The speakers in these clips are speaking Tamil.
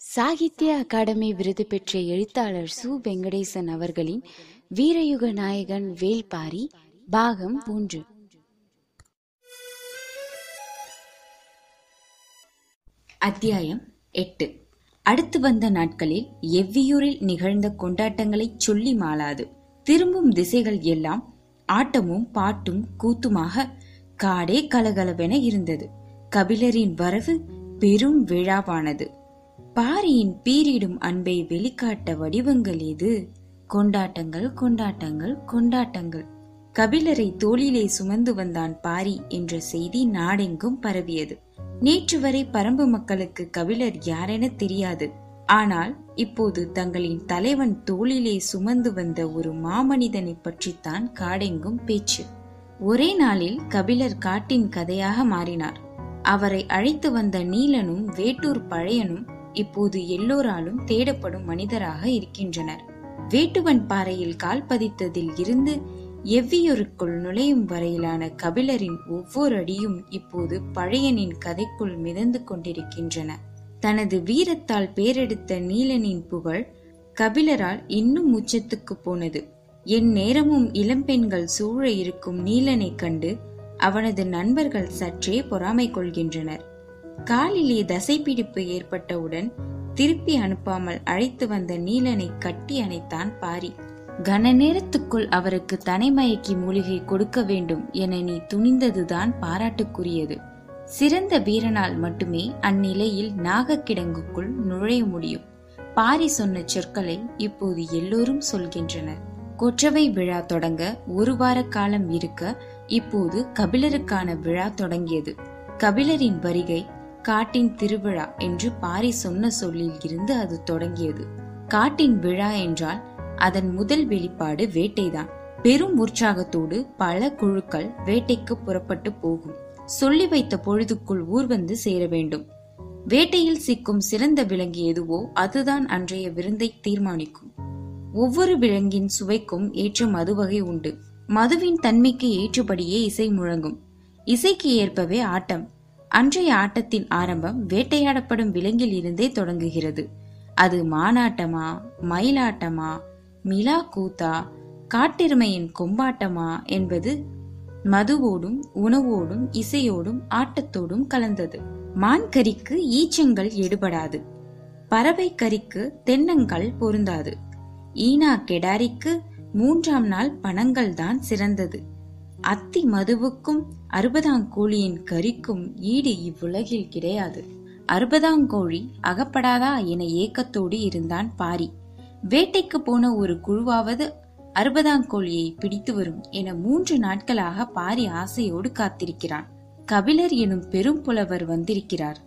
சாகித்ய அகாடமி விருது பெற்ற எழுத்தாளர் சு. வெங்கடேசன் அவர்களின் வீரயுக நாயகன் வேல்பாரி பாகம் மூன்று. அத்தியாயம் எட்டு. அடுத்து வந்த நாட்களில் எவ்வியூரில் நிகழ்ந்த கொண்டாட்டங்களை சொல்லி மாளாது. திரும்பும் திசைகள் எல்லாம் ஆட்டமும் பாட்டும் கூத்துமாக காடே கலகலவென இருந்தது. கபிலரின் வரவு பெரும் விழாவானது. பாரியின் பீரிடும் அன்பை வெளிக்காட்ட வடிவங்கள் எது? கொண்டாட்டங்கள் கொண்டாட்டங்கள் கொண்டாட்டங்கள். கபிலரை தோளிலே சுமந்து வந்தான் பாரி என்ற செய்தி நாடெங்கும் பரவியது. நேற்று வரை பரம்பு மக்களுக்கு கபிலர் யாரென தெரியாது. ஆனால் இப்போது தங்களின் தலைவன் தோளிலே சுமந்து வந்த ஒரு மாமனிதனை பற்றித்தான் காடெங்கும் பேச்சு. ஒரே நாளில் கபிலர் காட்டின் கதையாக மாறினார். அவரை அழைத்து வந்த நீலனும் வேட்டூர் பழையனும் இப்போது எல்லோராலும் தேடப்படும் மனிதராக இருக்கின்றனர். வேட்டுவன் பாறையில் கால் பதித்ததில் இருந்து எவ்வியூருக்குள் நுழையும் வரையிலான கபிலரின் ஒவ்வொரு அடியும் இப்போது பழையனின் கதைக்குள் மிதந்து கொண்டிருக்கின்றன. தனது வீரத்தால் பேரெடுத்த நீலனின் புகழ் கபிலரால் இன்னும் உச்சத்துக்கு போனது. என் நேரமும் இளம்பெண்கள் சூழ இருக்கும் நீலனைக் கண்டு அவனது நண்பர்கள் சற்றே பொறாமை கொள்கின்றனர். காலிலே தசைப்பிடிப்பு ஏற்பட்டவுடன் திருப்பி அனுப்பாமல் அழைத்து வந்த நீலனை கட்டி அணைத்தான் பாரி. கன நேரத்துக்குள் அவருக்கு தனைமயக்கி மூலிகை கொடுக்க வேண்டும் என நீ துணிந்ததுதான் பாராட்டுக்குரியது. சிறந்த வீரனால் மட்டுமே அந்நிலையில் நாகக்கிடங்குக்குள் நுழைய முடியும் பாரி சொன்ன சொற்களை இப்போது எல்லோரும் சொல்கின்றனர். கொற்றவை விழா தொடங்க ஒரு வார காலம் இருக்க இப்போது கபிலருக்கான விழா தொடங்கியது. கபிலரின் வருகை காட்டின் திருவிழா என்று பாரி சொன்ன சொல்லில் இருந்து அது தொடங்கியது. காட்டின் விழா என்றால் அதன் முதல் வெளிப்பாடு வேட்டைதான். பெரும் உற்சாகத்தோடு பல குழுக்கள் வேட்டைக்கு புறப்பட்டு போகும். சொல்லி வைத்த பொழுதுக்குள் ஊர் வந்து சேர வேண்டும். வேட்டையில் சிக்கும் சிறந்த விலங்கு எதுவோ அதுதான் அன்றைய விருந்தை தீர்மானிக்கும். ஒவ்வொரு விலங்கின் சுவைக்கும் ஏற்ற மது வகை உண்டு. மதுவின் தன்மைக்கு ஏற்றபடியே இசை முழங்கும். இசைக்கு ஏற்பவே ஆட்டம். அன்றைய ஆட்டத்தின் ஆரம்பம் வேட்டையாடப்படும் விலங்கில் இருந்தே தொடங்குகிறது. அது மானாட்டமா மயிலாட்டமா மிலா கூத்தா காட்டெருமையின் கொம்பாட்டமா என்பது மதுவோடும் உணவோடும் இசையோடும் ஆட்டத்தோடும் கலந்தது. மான் கறிக்கு ஈச்சங்கள் எடுபடாது. பறவை கறிக்கு தென்னங்கள் பொருந்தாது. ஈனா கெடாரிக்கு மூன்றாம் நாள் பணங்கள் தான் சிறந்தது. அத்தி மதுவுக்கும் அறுபதாங்கோழியின் கறிக்கும் ஈடு இவ்வுலகில் கிடையாது. அறுபதாங்கோழி அகப்படாதா என ஏக்கத்தோடு இருந்தான் பாரி. வேட்டைக்கு போன ஒரு குழுவாவது அறுபதாங்கோழியை பிடித்து வரும் என மூன்று நாட்களாக பாரி ஆசையோடு காத்திருக்கிறான். கபிலர் எனும் பெரும் புலவர் வந்திருக்கிறார்.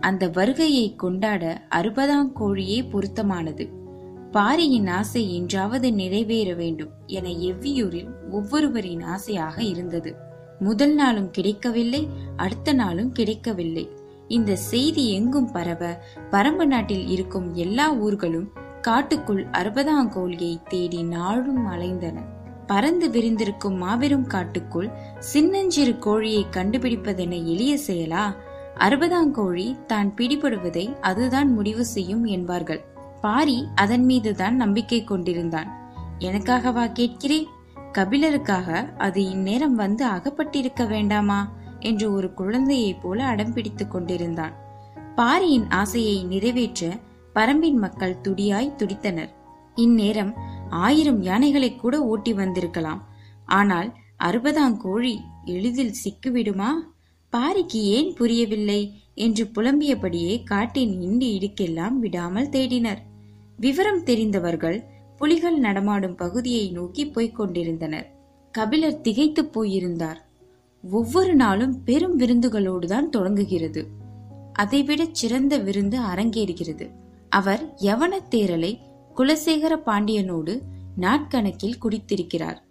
அந்த வருகையை கொண்டாட அறுபதாங்கோழியே பொருத்தமானது. பாரியின் ஆசை என்றாவது நிறைவேற வேண்டும் என எவ்வியூரில் ஒவ்வொருவரின் ஆசையாக இருந்தது. முதல் நாளும் கிடைக்கவில்லை அடுத்த நாளும் கிடைக்கவில்லை. இந்த செய்தி எங்கும் பரவ பரம்பு நாட்டில் இருக்கும் எல்லா ஊர்களும் காட்டுக்குள் அறுபதாங்கோழியை தேடி நாளும் அலைந்தன. பறந்து விரிந்திருக்கும் மாபெரும் காட்டுக்குள் சின்னஞ்சிறு கோழியை கண்டுபிடிப்பதென எளிய செயலா? அறுபதாங்கோழி தான் பிடிபடுவதை அதுதான் முடிவு செய்யும் என்பார்கள். பாரி அதன் மீதுதான் நம்பிக்கை கொண்டிருந்தான். எனக்காகவா கேட்கிறேன்? கபிலருக்காக அது இந்நேரம் வந்து அகப்பட்டிருக்க வேண்டாமா? என்று ஒரு குழந்தையைப் போல அடம் பிடித்துக் கொண்டிருந்தான். பாரியின் ஆசையை நிறைவேற்ற பரம்பின் மக்கள் துடியாய் துடித்தனர். இந்நேரம் ஆயிரம் யானைகளை கூட ஓட்டி வந்திருக்கலாம். ஆனால் அறுபதாம் கோழி எளிதில் சிக்கிவிடுமா? பாரிக்கு ஏன் புரியவில்லை? என்று புலம்பியபடியே காட்டின் இண்டு இடுக்கெல்லாம் விடாமல் தேடினர். விவரம் தெரிந்தவர்கள் புலிகள் நடமாடும் பகுதியை நோக்கி போய்க் கொண்டிருந்தனர். கபிலர் திகைத்து போயிருந்தார். ஒவ்வொரு நாளும் பெரும் விருந்துகளோடுதான் தொடங்குகிறது. அதைவிட சிறந்த விருந்து அரங்கேறுகிறது. அவர் யவன தேரலை குலசேகர பாண்டியனோடு நாட்கணக்கில் குடித்திருக்கிறார்.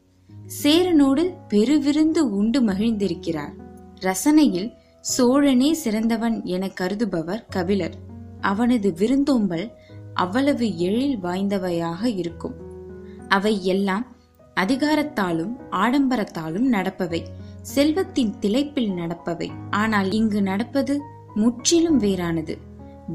சேரனோடு பெருவிருந்து உண்டு மகிழ்ந்திருக்கிறார். ரசனையில் சோழனே சிறந்தவன் என கருதுபவர் கபிலர். அவனது விருந்தோம்பல் அவ்வளவு எழில் வாய்ந்தவையாக இருக்கும். அவை எல்லாம் அதிகாரத்தாலும் ஆடம்பரத்தாலும் நடப்பவை. செல்வத்தின் திளைப்பில் நடப்பவை. ஆனால் இங்கு நடப்பது முற்றிலும் வேறானது.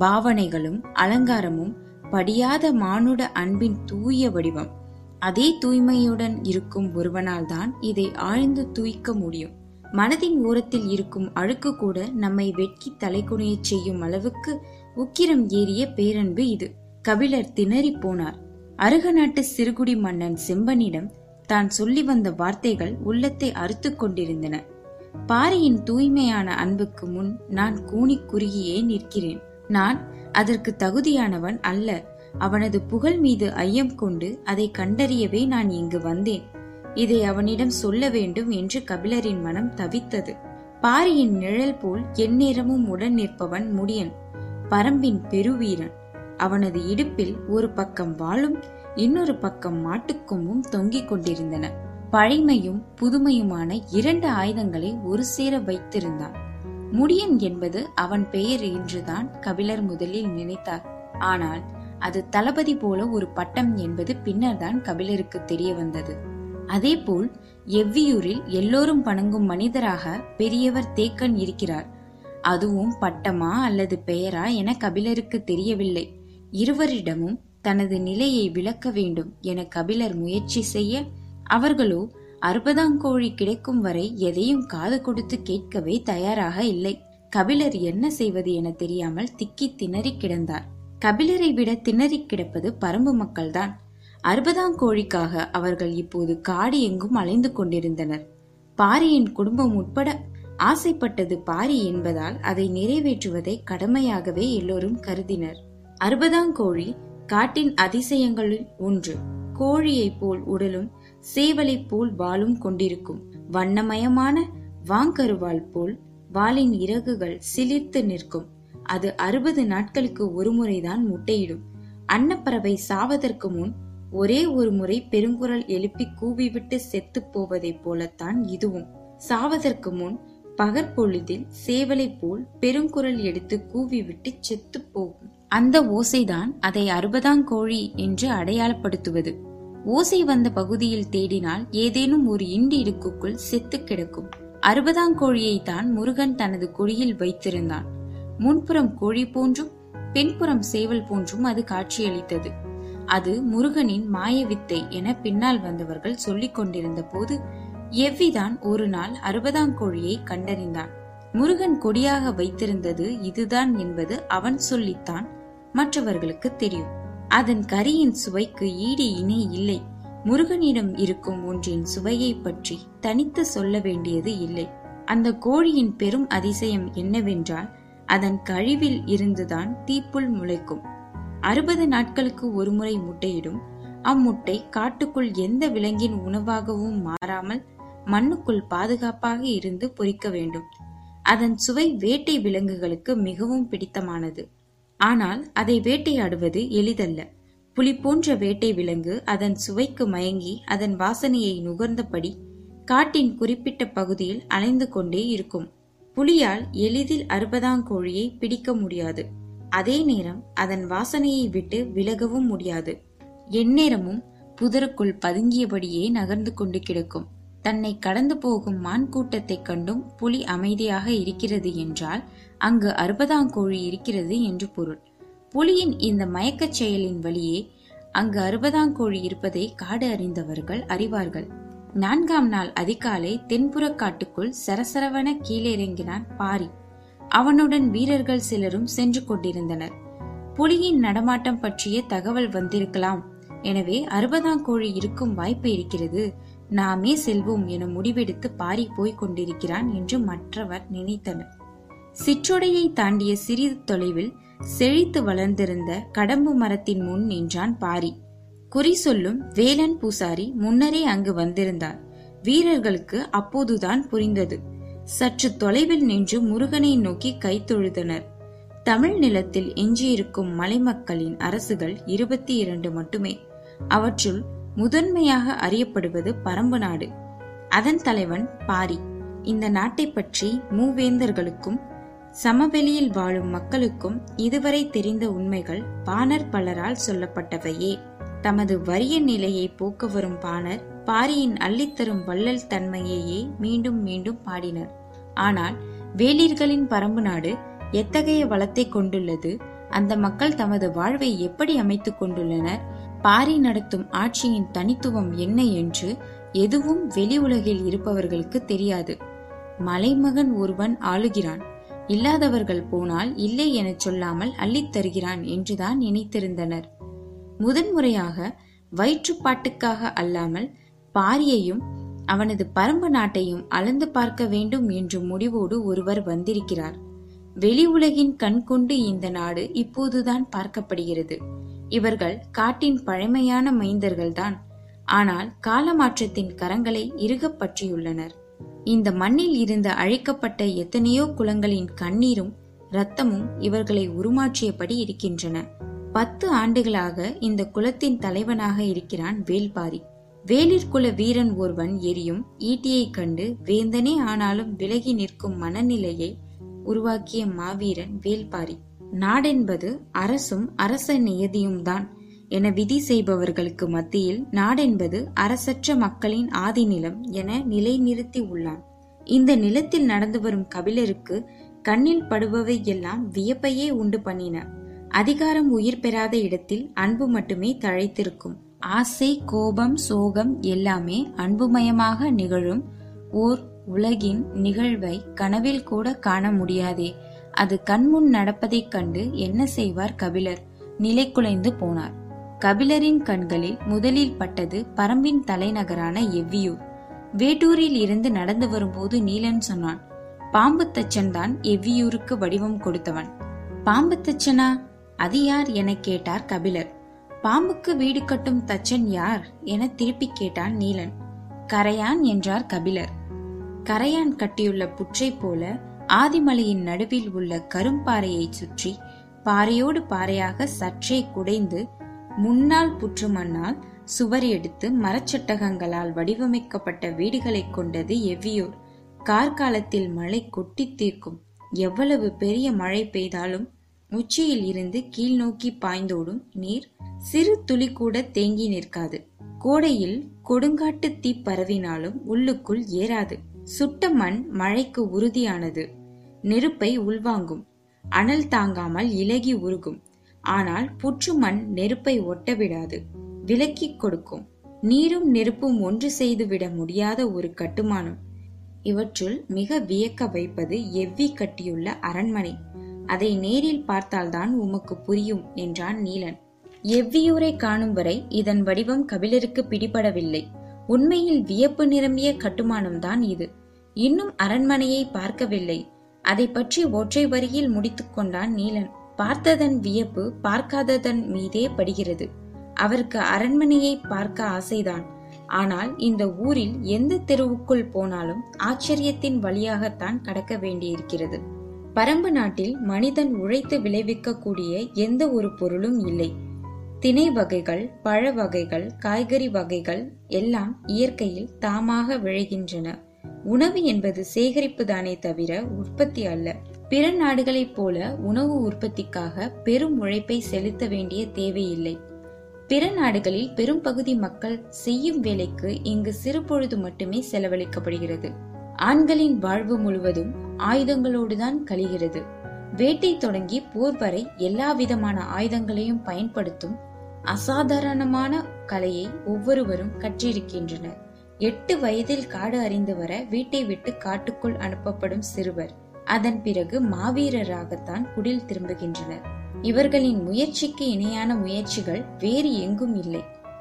பாவனைகளும் அலங்காரமும் படியாத மானுட அன்பின் தூய வடிவம். அதே தூய்மையுடன் இருக்கும் ஒருவனால் தான் இதை ஆழ்ந்து தூய்க்க முடியும். மனதின் ஓரத்தில் இருக்கும் அழுக்கு கூட நம்மை வெட்கி தலைகுனியச் செய்யும் அளவுக்கு உக்கிரம் ஏறிய பேரன்பு இது. கபிலர் திணறி போனார். அருக நாட்டு சிறுகுடி மன்னன் செம்பனிடம் தான் சொல்லி வந்த வார்த்தைகள் உள்ளத்தை அறுத்து கொண்டிருந்தன. பாரியின் தூய்மையான அன்புக்கு முன் நான் கூனி குறுகியே நிற்கிறேன். நான் அதற்கு தகுதியானவன் அல்ல. அவனது புகழ் மீது ஐயம் கொண்டு அதை கண்டறியவே நான் இங்கு வந்தேன். இதை அவனிடம் சொல்ல வேண்டும் என்று கபிலரின் மனம் தவித்தது. பாரியின் நிழல் போல் எந்நேரமும் உடன் நிற்பவன் முடியன் பரம்பின் பெருவீரன். அவனது இடுப்பில் ஒரு பக்கம் வாளும் இன்னொரு பக்கம் மாட்டுக்கொம்பும் தொங்கிக் கொண்டிருந்தன. பழைமையும் புதுமையுமான இரண்டு ஆயுதங்களை ஒரு சேர வைத்திருந்தான். முடியன் என்பது அவன் பெயர் என்றுதான் கபிலர் முதலில் நினைத்தார். ஆனால் அது தளபதி போல ஒரு பட்டம் என்பது பின்னர்தான் கபிலருக்கு தெரிய வந்தது. அதேபோல் எவ்வியூரில் எல்லோரும் வணங்கும் மனிதராக பெரியவர் தேக்கன் இருக்கிறார். அதுவும் பட்டமா அல்லது பெயரா என கபிலருக்கு தெரியவில்லை. இருவரிடமும் தனது நிலையை விளக்க வேண்டும் என கபிலர் முயற்சி செய்ய அவர்களோ அறுபதாங்கோழி கிடைக்கும் வரை எதையும் காது கொடுத்து கேட்கவே தயாராக இல்லை. கபிலர் என்ன செய்வது என தெரியாமல் திக்கி திணறி கிடந்தார். கபிலரை விட திணறி கிடப்பது பரம்பு மக்கள்தான். அறுபதாம் கோழிக்காக அவர்கள் இப்போது காடு எங்கும் அலைந்து கொண்டிருந்தனர். பாரியின் குடும்பம் உட்பட ஆசைப்பட்டது பாரி என்பதால் அதை நிறைவேற்றுவதை கடமையாகவே எல்லோரும் கருதினர். அறுபதாம் கோழி காட்டின் அதிசயங்களில் ஒன்று. கோழியைப் போல் உடலும் சேவலைப் போல் வாளும் கொண்டிருக்கும் வண்ணமயமான வாங்கருவாள் போல் வாளின் இறகுகள் சிலிர்த்து நிற்கும். அது அறுபது நாட்களுக்கு ஒரு முறைதான் முட்டையிடும். அன்னப்பறவை சாவதற்கு முன் ஒரே ஒரு முறை பெருங்குரல் எழுப்பி கூவிவிட்டு செத்து போவதைப் போலத்தான் இதுவும். சாவதற்கு முன் பகற்பொழுதில் சேவலை போல் பெருங்குரல் எடுத்து கூவிவிட்டு செத்து போகும். அந்த ஓசைதான் அதை அறுபதாம் கோழி என்று அடையாளப்படுத்துவது. ஓசை வந்த பகுதியில் தேடினால் ஏதேனும் ஒரு இண்டு இடுக்குக்குள் செத்து கிடக்கும். அறுபதாம் கோழியை தான் முருகன் தனது கொடியில் வைத்திருந்தான். முன்புறம் கோழி போன்றும் பின்புறம் சேவல் போன்றும் அது காட்சியளித்தது. அது முருகனின் மாயவித்தை என பின்னால் வந்தவர்கள் சொல்லிக் கொண்டிருந்த போது எவ்விதான் ஒரு நாள் அறுபதாம் கோழியை கண்டறிந்தான். முருகன் கொடியாக வைத்திருந்தது இதுதான் என்பது அவன் சொல்லித்தான். மற்றவர்களுக்கு தெரியும். அதன் கரியின் சுவைக்கு ஈடு இணை இல்லை. முருகனிடம் இருக்கும் ஒன்றின் சுவையை பற்றி தனித்து சொல்ல வேண்டியது இல்லை. அந்த கோழியின் பெரும் அதிசயம் என்னவென்றால் அதன் கழிவில் இருந்துதான் தீப்புள் முளைக்கும். அறுபது நாட்களுக்கு ஒருமுறை முட்டையிடும். அம்முட்டை காட்டுக்குள் எந்த விலங்கின் உணவாகவும் மாறாமல் மண்ணுக்குள் பாதுகாப்பாக இருந்து பொறிக்க வேண்டும். அதன் சுவை வேட்டை விலங்குகளுக்கு மிகவும் பிடித்தமானது. ஆனால் அதை வேட்டையாடுவது எளிதல்ல. புலி போன்ற வேட்டை விலங்கு அதன் சுவைக்கு மயங்கி அதன் வாசனையை நுகர்ந்தபடி காட்டின் குறிப்பிட்ட பகுதியில் அலைந்து கொண்டே இருக்கும். புலியால் எளிதில் அறுபதாம் கோழியை பிடிக்க முடியாது. அதே நேரம் அதன் வாசனையை விட்டு விலகவும் முடியாது. எந்நேரமும் புதருக்குள் பதுங்கியபடியே நகர்ந்து கொண்டு கிடக்கும். தன்னை கடந்து போகும் மான் கூட்டத்தைக் கண்டும் புலி அமைதியாக இருக்கிறது என்றால் அங்கு அறுபதாம் கோழி இருக்கிறது என்று பொருள். புலியின் இந்த மயக்கச் செயலின் வழியே அங்கு அறுபதாம் கோழி இருப்பதை காடு அறிந்தவர்கள் அறிவார்கள். நான்காம் நாள் அதிகாலை தென்புற காட்டுக்குள் சரசரவன கீழே இறங்கினான் பாரி. அவனுடன் வீரர்கள் சிலரும் சென்று கொண்டிருந்தனர். புலியின் நடமாட்டம் பற்றிய தகவல் வந்திருக்கலாம். எனவே அறுபதாம் கோழி இருக்கும் வாய்ப்பு இருக்கிறது. நாமே செல்வோம் என முடிவெடுத்து பாரி போய்க் கொண்டிருக்கிறான் என்று மற்றவர் நினைத்தனர். சிற்றொடையை தாண்டிய சிறிது தொலைவில் செழித்து வளர்ந்திருந்த கடம்பு மரத்தின் முன் நின்றான் பாரி. குறி சொல்லும் வேலன் பூசாரி முன்னரே அங்கு வந்திருந்தார். வீரர்களுக்கு அப்போதுதான் புரிந்தது. சற்று தொலைவில் நின்று முருகனை நோக்கி கைத்தொழுதனர் தமிழ் நிலத்தில் எஞ்சியிருக்கும் மலைமக்களின் அரசுகள் இருபத்தி இரண்டு மட்டுமே. அவற்றுள் முதன்மையாக அறியப்படுவது பரம்பு நாடு. அதன் தலைவன் பாரி. இந்த நாட்டை பற்றி மூவேந்தர்களுக்கும் சமவெளியில் வாழும் மக்களுக்கும் இதுவரை தெரிந்த உண்மைகள் பாணர் பலரால் சொல்லப்பட்டவையே. தமது வறிய நிலையை போக்க வரும் பாணர் பாரியின் அள்ளித்தரும் வள்ளல் தன்மையையே மீண்டும் மீண்டும் பாடினர். ஆனால் வேலீர்களின் பரம்பு நாடு எத்தகைய வளத்தை கொண்டுள்ளது? அந்த மக்கள் தமது வாழ்வை எப்படி அமைத்துக் கொண்டுள்ளனர்? பாரி நடத்தும் ஆட்சியின் தனித்துவம் என்ன என்று எதுவும் வெளி உலகில் இருப்பவர்களுக்கு தெரியாது. மலைமகன் ஒருவன் ஆளுகிறான். இல்லாதவர்கள் போனால் இல்லை எனச் சொல்லாமல் அள்ளித் தருகிறான் என்றுதான் நினைத்திருந்தனர். முதன்முறையாக வயிற்றுப்பாட்டுக்காக அல்லாமல் பாரியையும் அவனது பரம்பு நாட்டையும் அளந்து பார்க்க வேண்டும் என்ற முடிவோடு ஒருவர் வந்திருக்கிறார். வெளி உலகின் கண் கொண்டு இந்த நாடு இப்போதுதான் பார்க்கப்படுகிறது. இவர்கள் காட்டின் பழமையான மைந்தர்கள்தான். ஆனால் காலமாற்றத்தின் கரங்களை இறுகப் பற்றியுள்ளனர். இந்த மண்ணில் இருந்து அழிக்கப்பட்ட எத்தனையோ குளங்களின் கண்ணீரும் ரத்தமும் இவர்களை உருமாற்றியபடி இருக்கின்றன. பத்து ஆண்டுகளாக இந்த குலத்தின் தலைவனாக இருக்கிறான் வேல்பாரி வேலிற்குல வீரன் ஒருவன் எரியும் ஈட்டியைக் கண்டு வேந்தனே ஆனாலும் விலகி நிற்கும் மனநிலையை உருவாக்கிய மாவீரன் வேல்பாரி. நாடென்பது அரசும் அரச நியதியும் தான் என விதி செய்பவர்களுக்கு மத்தியில் நாடென்பது அரசற்ற மக்களின் ஆதி நிலம் என நிலைநிறுத்தி உள்ளான். இந்த நிலத்தில் நடந்து வரும் கபிலருக்கு கண்ணில் படுபவை எல்லாம் வியப்பையே உண்டு பண்ணின. அதிகாரம் உயிர் பெறாத இடத்தில் அன்பு மட்டுமே தழைத்திருக்கும். ஆசை கோபம் சோகம் எல்லாமே அன்புமயமாக நிகழும் ஓர் உலகின் நிகழ்வை கனவில் கூட காண முடியாதே. அது கண்முன் நடப்பதைக் கண்டு என்ன செய்வார் கபிலர்? நிலை குலைந்து போனார். கபிலரின் கண்களில் முதலில் பட்டது பரம்பின் தலைநகரான எவ்வியூர். வேட்டூரில் இருந்து நடந்து வரும்போது நீலன் சொன்னான் பாம்பு தச்சன் தான் எவ்வியூருக்கு வடிவம் கொடுத்தவன். பாம்பு தச்சனா? அது யார்? என கேட்டார் கபிலர். பாம்புக்கு வீடு கட்டும் தச்சன் யார் என திருப்பி கேட்டான் நீலன். கரையான் என்றார் கபிலர். கரையான் கட்டியுள்ள புற்றை போல ஆதிமலையின் நடுவில் உள்ள கரும்பாறையை சுற்றி பாறையோடு பாறையாக சற்றே குடைந்து முன்னால் புற்று மண்ணால் சுவர் எடுத்து மரச்சட்டகங்களால் வடிவமைக்கப்பட்ட வீடுகளைக் கொண்டது எவ்வியூர். கார்காலத்தில் மழை கொட்டி தீர்க்கும். எவ்வளவு பெரிய மழை பெய்தாலும் உச்சியில் இருந்து கீழ் நோக்கி பாய்ந்தோடும் நீர் சிறு துளி கூட தேங்கி நிற்காது. கோடையில் கொடுங்காட்டு தீ பரவினாலும் உள்ளுக்குள் ஏறாது. சுட்ட மண் மழைக்கு உறுதியானது. நெருப்பை உள்வாங்கும். அனல் தாங்காமல் இலகி உருகும். ஆனால் புற்று மண் நெருப்பை ஒட்டவிடாது. விலக்கிக் கொடுக்கும். நீரும் நெருப்பும் ஒன்று செய்துவிட முடியாத ஒரு கட்டுமானம். இவற்றுள் மிக வியக்க வைப்பது எவ்வி கட்டியுள்ள அரண்மனை. அதை நேரில் பார்த்தால்தான் உமக்கு புரியும் என்றான் நீலன். எவ்வியூரை காணும் வரை இதன் வடிவம் கபிலருக்கு பிடிபடவில்லை. உண்மையில் வியப்பு நிரம்பிய கட்டுமானம்தான் இது. இன்னும் அரண்மனையை பார்க்கவில்லை. அதை பற்றி ஒற்றை வரியில் முடித்துக்கொண்டான் நீலன். பார்த்ததன் வியப்பு பார்க்காததன் மீதே படுகிறது. அவருக்கு அரண்மனையை பார்க்க ஆசைதான். ஆனால் இந்த ஊரில் எந்த தெருவுக்குள் போனாலும் ஆச்சரியத்தின் வழியாகத்தான் கடக்க வேண்டியிருக்கிறது. பரம்பு நாட்டில் மனிதன் உழைத்து விளைவிக்கக்கூடிய எந்த ஒரு பொருளும் இல்லை. திணை வகைகள் பழ வகைகள் காய்கறி வகைகள் எல்லாம் இயற்கையில் தாமாக விளைகின்றன. உணவு என்பது சேகரிப்பு தானே தவிர உற்பத்தி அல்ல. பிற நாடுகளைப் போல உணவு உற்பத்திக்காக பெரும் உழைப்பை செலுத்த வேண்டிய தேவையில்லை. பிற நாடுகளில் பெரும் பகுதி மக்கள் செய்யும் வேலைக்கு இங்கு சிறுபொழுது மட்டுமே செலவழிக்கப்படுகிறது. ஆண்களின் வாழ்வு முழுவதும் ஆயுதங்களோடுதான் கழிகிறது. வேட்டை தொடங்கி போர் வரை எல்லா விதமான ஆயுதங்களையும் பயன்படுத்தும் அசாதாரணமான கலையை ஒவ்வொருவரும் கற்றிருக்கின்றனர் எட்டு வயதில் காடு அறிந்து வர வீட்டை விட்டு காட்டுக்குள் அனுப்பப்படும் சிறுவர். அதன் பிறகு மாவீரராகத்தான் குடில் திரும்புகின்றனர். இவர்களின் முயற்சிக்கு இணையான முயற்சிகள் வேறு எங்கும் இல்லை.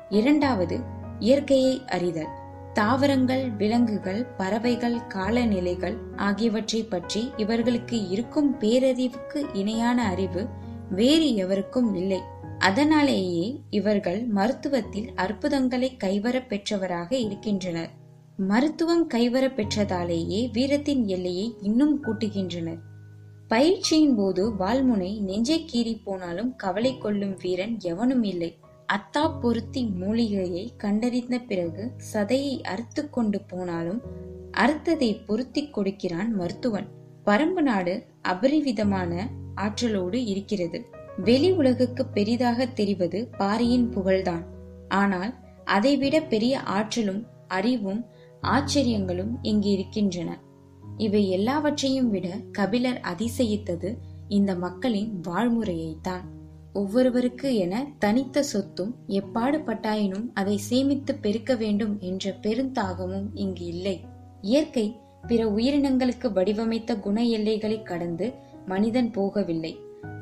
இரண்டாவது இயற்கையை அறிதல். தாவரங்கள் விலங்குகள் பறவைகள் காலநிலைகள் ஆகியவற்றை பற்றி இவர்களுக்கு இருக்கும் பேரறிவுக்கு இணையான அறிவு வேறு எவருக்கும் இல்லை. அதனாலேயே இவர்கள் மருத்துவத்தில் அற்புதங்களை கைவர பெற்றவராக இருக்கின்றனர். மருத்துவம் கைவர பெற்றதாலேயே வீரத்தின் எல்லையை இன்னும் கூட்டுகின்றனர். பயிற்சியின் போது வால்முனை நெஞ்சை கீறி போனாலும் கவலை கொள்ளும் வீரன் எவனும் இல்லை. அத்தா பொருத்தி மூலிகையை கண்டறிந்த பிறகு சதையை அறுத்து கொண்டு போனாலும் அறுத்ததை பொருத்தி கொடுக்கிறான் மருத்துவன். பரம்பு நாடு அபரிவிதமான ஆற்றலோடு இருக்கிறது. வெளி உலகுக்கு பெரிதாக தெரிவது பாரியின் புகழ்தான். ஆனால் அதைவிட பெரிய ஆற்றலும் அறிவும் ஆச்சரியங்களும் இங்கு இருக்கின்றன. இவை எல்லாவற்றையும் விட கபிலர் அதிசயித்தது இந்த மக்களின் வாழ்முறையைத்தான். ஒவ்வொருவருக்கு என தனித்த சொத்தும் எப்பாடுபட்டாயினும் அதை சேமித்து பெருக்க வேண்டும் என்ற பெருந்தாகமும் இங்கு இல்லை. இயற்கை பிற உயிரினங்களுக்கு வடிவமைத்த குண எல்லைகளை கடந்து மனிதன் போகவில்லை.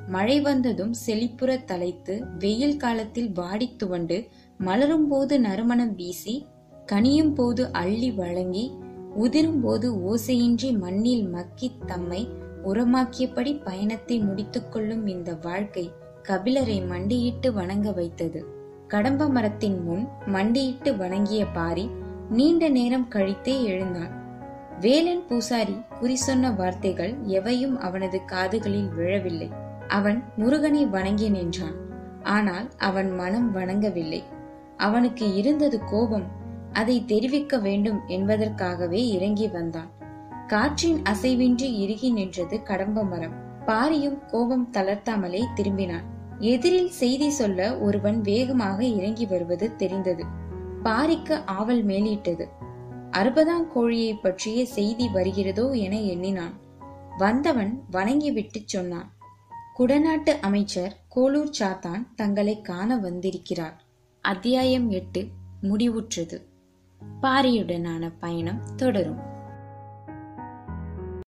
மழை வந்ததும் செழிப்புற தலைத்து வெயில் காலத்தில் வாடி துவண்டு மலரும் போது நறுமணம் வீசி கனியும் போது அள்ளி வழங்கி உதிரும் போது ஓசையின்றி மண்ணில் மக்கி தம்மை உரமாக்கியபடி பயணத்தை முடித்துக் கொள்ளும் இந்த வாழ்க்கை கபிலரை மண்டியிட்டு வணங்க வைத்தது. கடம்ப மரத்தின் முன் மண்டியிட்டு வணங்கிய பாரி நீண்ட நேரம் கழித்தே எழுந்தான். வேலன் பூசாரி குறி சொன்ன வார்த்தைகள் எவையும் அவனது காதுகளில் விழவில்லை. அவன் முருகனை வணங்கி நின்றான். ஆனால் அவன் மனம் வணங்கவில்லை. அவனுக்கு இருந்தது கோபம். அதை தெரிவிக்க வேண்டும் என்பதற்காகவே இறங்கி வந்தான். காற்றின் அசைவின்றி இறுகி நின்றது கடம்ப மரம். பாரியும் கோபம் தளர்த்தாமலே திரும்பினான். எதிரில் செய்தி சொல்ல ஒருவன் வேகமாக இறங்கி வருவது தெரிந்தது. பாரிக்கு ஆவல் மேலிட்டது. அறுபதாம் கோழியை பற்றிய செய்தி வருகிறதோ என எண்ணினான். வந்தவன் வணங்கிவிட்டு சொன்னான். குடநாட்டு அமைச்சர் கோலூர் சாத்தான் தங்களை காண வந்திருக்கிறார். அத்தியாயம் எட்டு. முடிவுற்றது. பாரியுடனான பயணம் தொடரும்.